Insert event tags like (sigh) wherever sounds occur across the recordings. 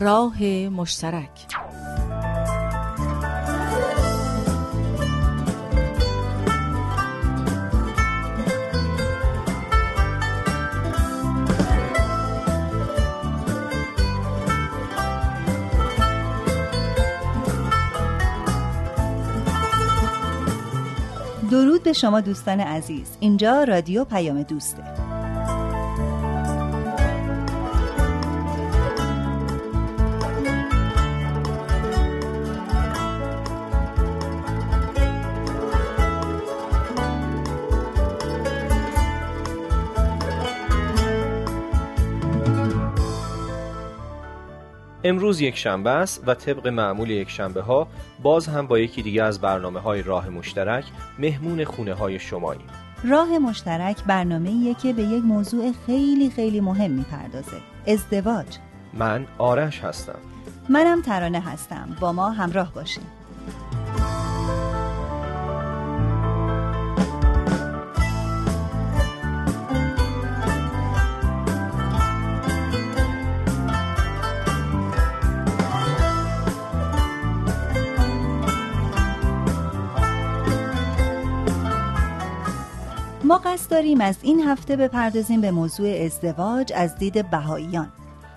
راه مشترک. درود به شما دوستان عزیز. اینجا رادیو پیام دوسته. امروز یک شنبه است و طبق معمول یک شنبه ها باز هم با یکی دیگه از برنامه های راه مشترک مهمون خونه های شمایی. راه مشترک برنامه که به یک موضوع خیلی خیلی مهم می‌پردازه. ازدواج. من آرش هستم. منم ترانه هستم. با ما همراه باشیم ما قصد داریم از این هفته بپردازیم به موضوع ازدواج از دید بهاییان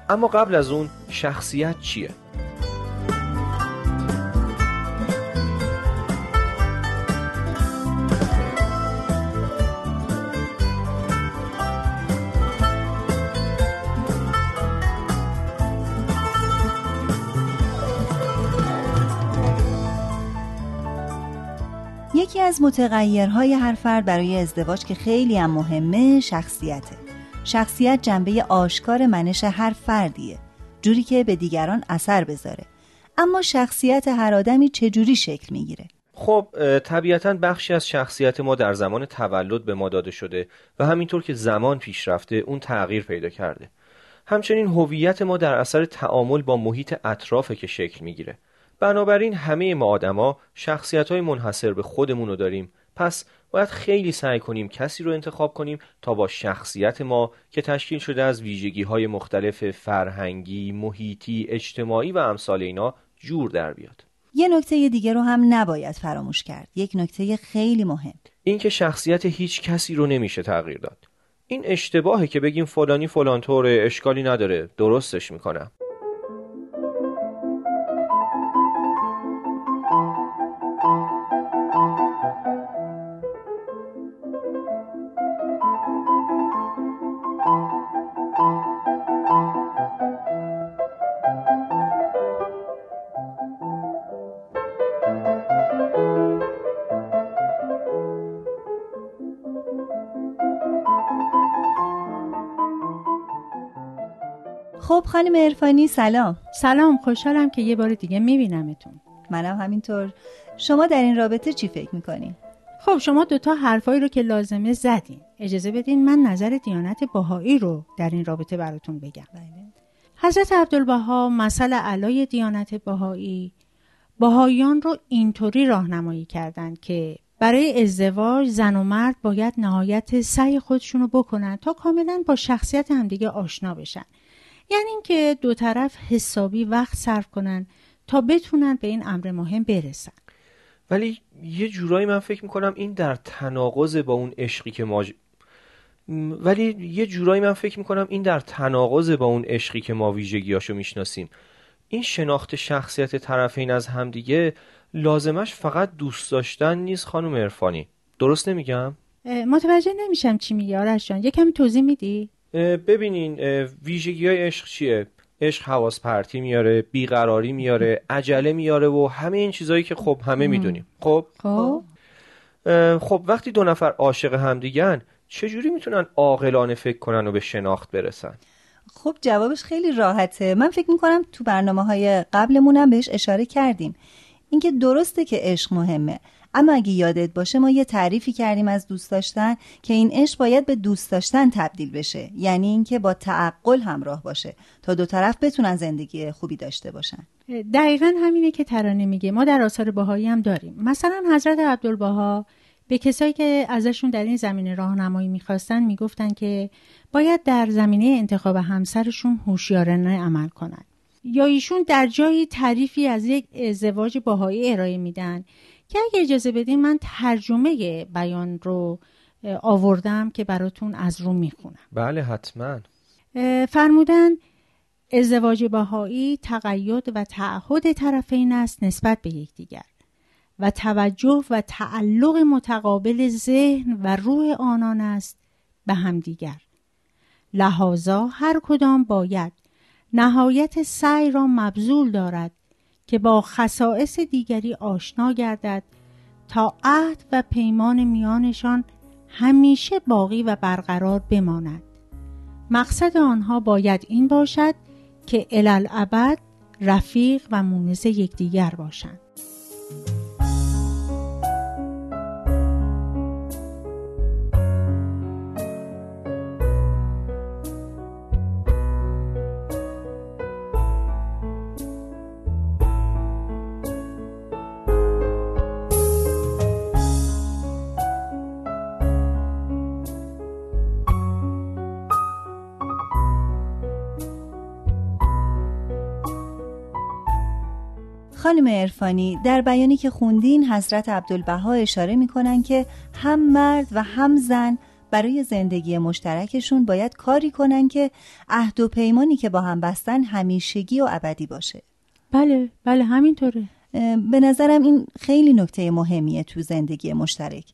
اما قبل از اون شخصیت چیه؟ از متغیرهای هر فرد برای ازدواج که خیلی هم مهمه شخصیته. شخصیت جنبه آشکار منش هر فردیه. جوری که به دیگران اثر بذاره. اما شخصیت هر آدمی چجوری شکل می‌گیره؟ خب طبیعتا بخشی از شخصیت ما در زمان تولد به ما داده شده و همینطور که زمان پیش رفته اون تغییر پیدا کرده. همچنین هویت ما در اثر تعامل با محیط اطرافه که شکل می‌گیره. بنابراین همه ما آدما شخصیت های منحصر به خودمون رو داریم پس باید خیلی سعی کنیم کسی رو انتخاب کنیم تا با شخصیت ما که تشکیل شده از ویژگی های مختلف فرهنگی، محیطی، اجتماعی و امثال اینا جور در بیاد. یه نکته دیگه رو هم نباید فراموش کرد. یک نکته خیلی مهم. اینکه شخصیت هیچ کسی رو نمیشه تغییر داد. این اشتباهه که بگیم فلانی فلان طوره اشکالی نداره درستش می‌کنم. خب خانم عرفانی سلام. سلام خوشحالم که یه بار دیگه میبینمتون. منم همینطور. شما در این رابطه چی فکر می‌کنین؟ خب شما دوتا حرفایی رو که لازمه زدین. اجازه بدین من نظر دیانت باهایی رو در این رابطه براتون بگم. بله. حضرت عبدالبها مثل علای دیانت باهایی باهاییان رو اینطوری راهنمایی کردند که برای ازدواج زن و مرد باید نهایت سعی خودشون رو بکنن تا کاملا با شخصیت همدیگه آشنا بشن. یعنی اینکه دو طرف حسابی وقت صرف کنن تا بتونن به این امر مهم برسن. ولی یه جورایی من فکر می‌کنم این در تناقض با اون عشقی که ما ولی یه جورایی من فکر می‌کنم این در تناقض با اون عشقی که ما ویژگیاشو می‌شناسیم. این شناخت شخصیت طرفین از همدیگه لازمش فقط دوست داشتن نیست خانم عرفانی. درست نمیگم؟ متوجه نمیشم چی میگی آرش جان. یه کمی توضیح میدی؟ ببینین ویژگی های عشق چیه؟ عشق حواس پرتی میاره بیقراری میاره عجله میاره و همه این چیزهایی که خب همه می‌دونیم. خب؟ خب. خب وقتی دو نفر عاشق همدیگن چجوری می‌تونن عاقلانه فکر کنن و به شناخت برسن؟ خب جوابش خیلی راحته. من فکر می‌کنم تو برنامه های قبلمونم بهش اشاره کردیم. اینکه درسته که عشق مهمه. اما اگه یادت باشه ما یه تعریفی کردیم از دوست داشتن که این عشق باید به دوست داشتن تبدیل بشه. یعنی اینکه با تعقل همراه باشه تا دو طرف بتونن زندگی خوبی داشته باشن. دقیقا همینه که ترانه میگه. ما در آثار باهایی هم داریم. مثلا حضرت عبدالبها به کسایی که ازشون در این زمینه راهنمایی می‌خواستن می‌گفتن که باید در زمینه انتخاب همسرشون هوشیارانه عمل کنن. یا ایشون در جایی تعریفی از یک ازدواج باهایی ارائه میدن. که اگه اجازه بدین من ترجمه بیان رو آوردم که براتون از رو می‌خونم. بله حتما. فرمودن ازدواج باهایی تقید و تعهد طرفین است نسبت به یکدیگر و توجه و تعلق متقابل ذهن و روح آنان است به همدیگر. لحاظا هر کدام باید نهایت سعی را مبذول دارد که با خصائص دیگری آشنا گردد تا عهد و پیمان میانشان همیشه باقی و برقرار بماند. مقصد آنها باید این باشد که الالعبد رفیق و مونس یکدیگر باشند. خانم ارفانی در بیانی که خوندین حضرت عبدالبها اشاره می‌کنن که هم مرد و هم زن برای زندگی مشترکشون باید کاری کنن که عهد و پیمانی که با هم بستن همیشگی و ابدی باشه. بله بله همینطوره. به نظرم این خیلی نکته مهمیه تو زندگی مشترک.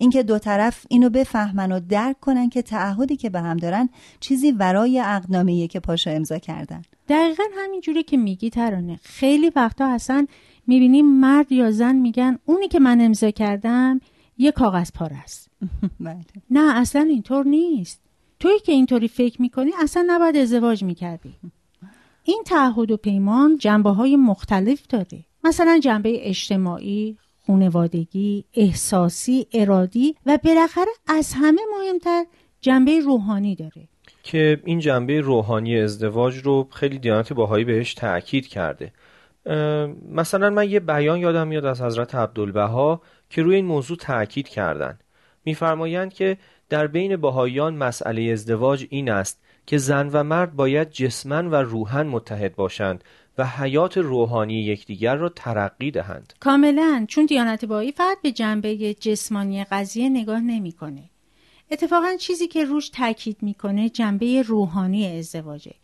اینکه دو طرف اینو بفهمن و درک کنن که تعهدی که به هم دارن چیزی ورای عقدنامه‌ایه که پاشا امضا کردن. دقیقا همین جوری که میگی ترانه. خیلی وقتا اصلا می‌بینیم مرد یا زن میگن اونی که من امضا کردم یه کاغذ پار است. (laughs) بله. نه اصلا اینطور نیست. توی که اینطوری فکر می‌کنی اصلا نباید ازدواج می‌کردی. این تعهد و پیمان جنبه های مختلف داره. مثلا جنبه اجتماعی خونوادگی احساسی ارادی و بالاخره از همه مهمتر جنبه روحانی داره. که این جنبه روحانی ازدواج رو خیلی دیانت باهایی بهش تاکید کرده. مثلا من یه بیان یادم میاد از حضرت عبدالبها که روی این موضوع تاکید کردن. میفرمایند که در بین باهایان مسئله ازدواج این است که زن و مرد باید جسمن و روحن متحد باشند و حیات روحانی یکدیگر را ترقی دهند. کاملا. چون دیانت باهایی فقط به جنبه جسمانی قضیه نگاه نمی‌کنه. اتفاقا چیزی که روش تاکید می‌کنه جنبه روحانی ازدواجه.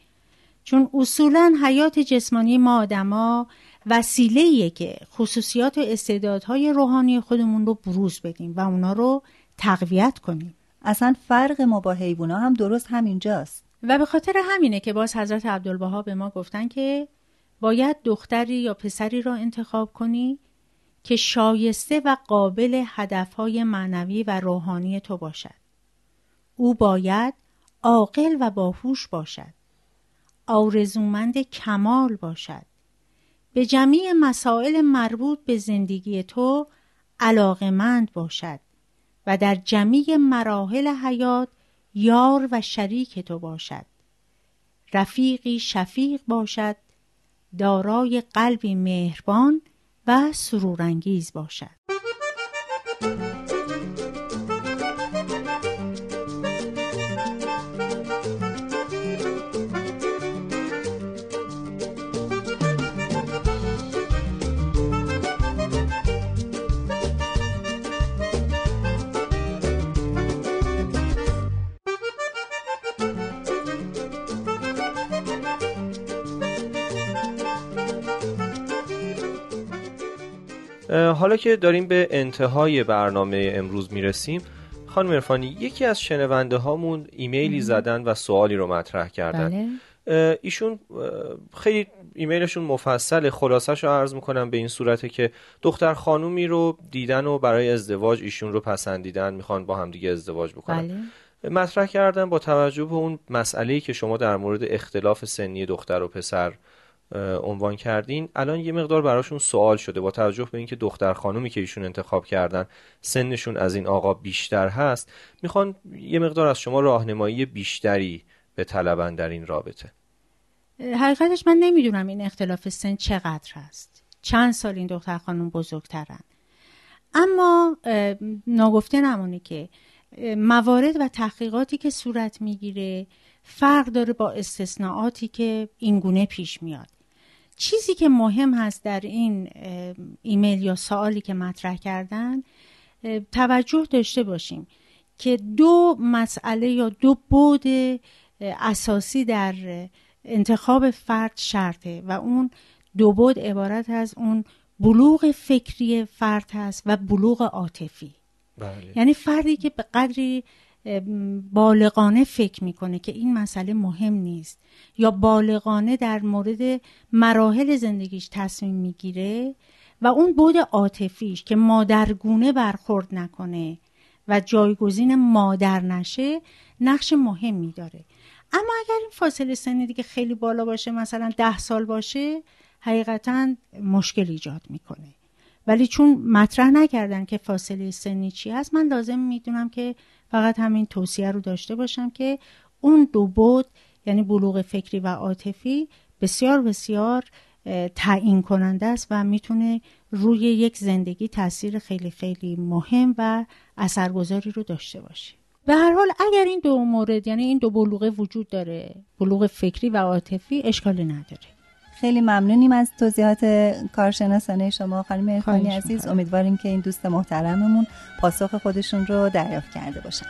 چون اصولا حیات جسمانی ما آدما وسیله که خصوصیات و استعدادهای روحانی خودمون رو بروز بدیم و اونا رو تقویت کنیم. اصلا فرق ما با حیوونا هم درست همینجاست. و به خاطر همینه که باز حضرت عبدالبها به ما گفتن که باید دختری یا پسری را انتخاب کنی که شایسته و قابل هدفهای معنوی و روحانی تو باشد. او باید عاقل و باهوش باشد. آرزومند کمال باشد. به جمعی مسائل مربوط به زندگی تو علاقمند باشد و در جمعی مراحل حیات یار و شریک تو باشد. رفیقی شفیق باشد دارای قلبی مهربان و سرورانگیز باشد. حالا که داریم به انتهای برنامه امروز می‌رسیم خانم ارفانی یکی از شنونده هامون ایمیلی زدن و سوالی رو مطرح کردن بله. ایشون خیلی ایمیلشون مفصل خلاصش رو عرض می‌کنم به این صورته که دختر خانومی رو دیدن و برای ازدواج ایشون رو پسندیدن می‌خوان با همدیگه ازدواج بکنن بله. مطرح کردن با توجه به اون مسئله که شما در مورد اختلاف سنی دختر و پسر عنوان کردین. الان یه مقدار براشون سوال شده با توجه به اینکه دختر خانومی که ایشون انتخاب کردن سنشون از این آقا بیشتر هست می‌خوان یه مقدار از شما راهنمایی بیشتری به طلبن در این رابطه. حقیقتش من نمی‌دونم این اختلاف سن چقدر هست. چند سال این دختر خانم بزرگترن. اما ناگفته نمونه که موارد و تحقیقاتی که صورت می‌گیره فرق داره با استثناءاتی که اینگونه پیش میاد. چیزی که مهم هست در این ایمیل یا سوالی که مطرح کردن توجه داشته باشیم که دو مسئله یا دو بود اساسی در انتخاب فرد شرطه و اون دو بود عبارت از اون بلوغ فکری فرد هست و بلوغ عاطفی بله. یعنی فردی که به قدری بالغانه فکر می‌کنه که این مسئله مهم نیست یا بالغانه در مورد مراحل زندگیش تصمیم می‌گیره و اون بود عاطفیش که مادرگونه برخورد نکنه و جایگزین مادر نشه نقش مهمی داره. اما اگر این فاصله سنی دیگه خیلی بالا باشه مثلا ده سال باشه حقیقتا مشکل ایجاد می‌کنه. ولی چون مطرح نکردن که فاصله سنی چی هست من لازم می‌دونم که فقط همین توصیه رو داشته باشم که اون دو بود یعنی بلوغ فکری و عاطفی بسیار بسیار تعیین کننده است و می‌تونه روی یک زندگی تاثیر خیلی خیلی مهم و اثرگذاری رو داشته باشه. به هر حال اگر این دو مورد یعنی این دو بلوغه وجود داره بلوغ فکری و عاطفی اشکالی نداره. خیلی ممنونیم از توضیحات کارشناسانه شما. خانم ارفانی عزیز امیدواریم که این دوست محترممون پاسخ خودشون رو دریافت کرده باشن.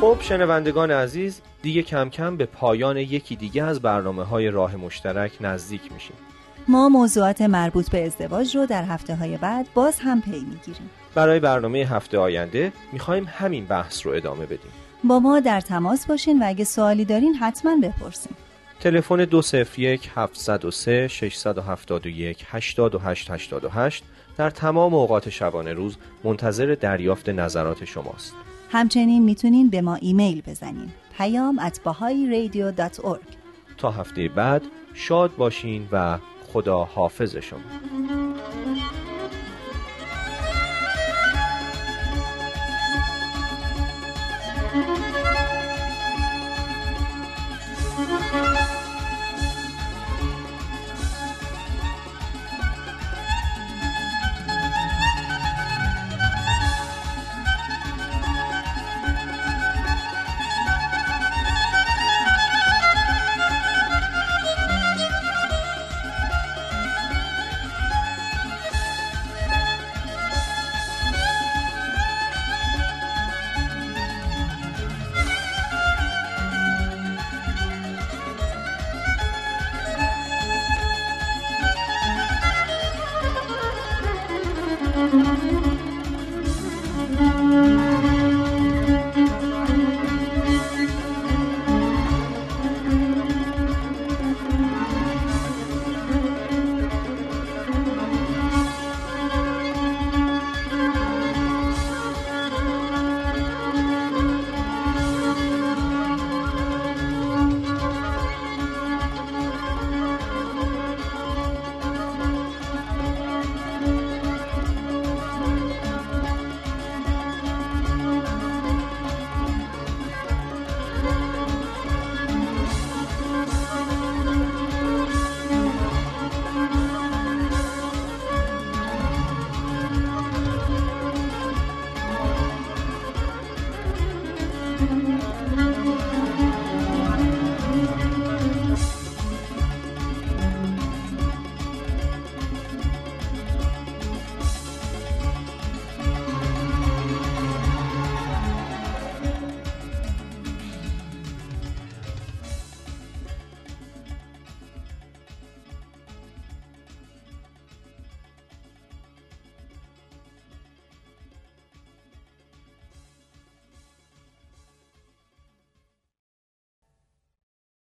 خب شنوندگان عزیز دیگه کم کم به پایان یکی دیگه از برنامه های راه مشترک نزدیک میشیم. ما موضوعات مربوط به ازدواج رو در هفته های بعد باز هم پی می‌گیریم. برای برنامه هفته آینده می‌خوایم همین بحث رو ادامه بدیم. با ما در تماس باشین و اگه سوالی دارین حتما بپرسین. تلفن 201 703 671 8888 در تمام اوقات شبانه روز منتظر دریافت نظرات شماست. همچنین می‌تونین به ما ایمیل بزنین. پیام at تا هفته بعد شاد باشین و خدا حافظ شما.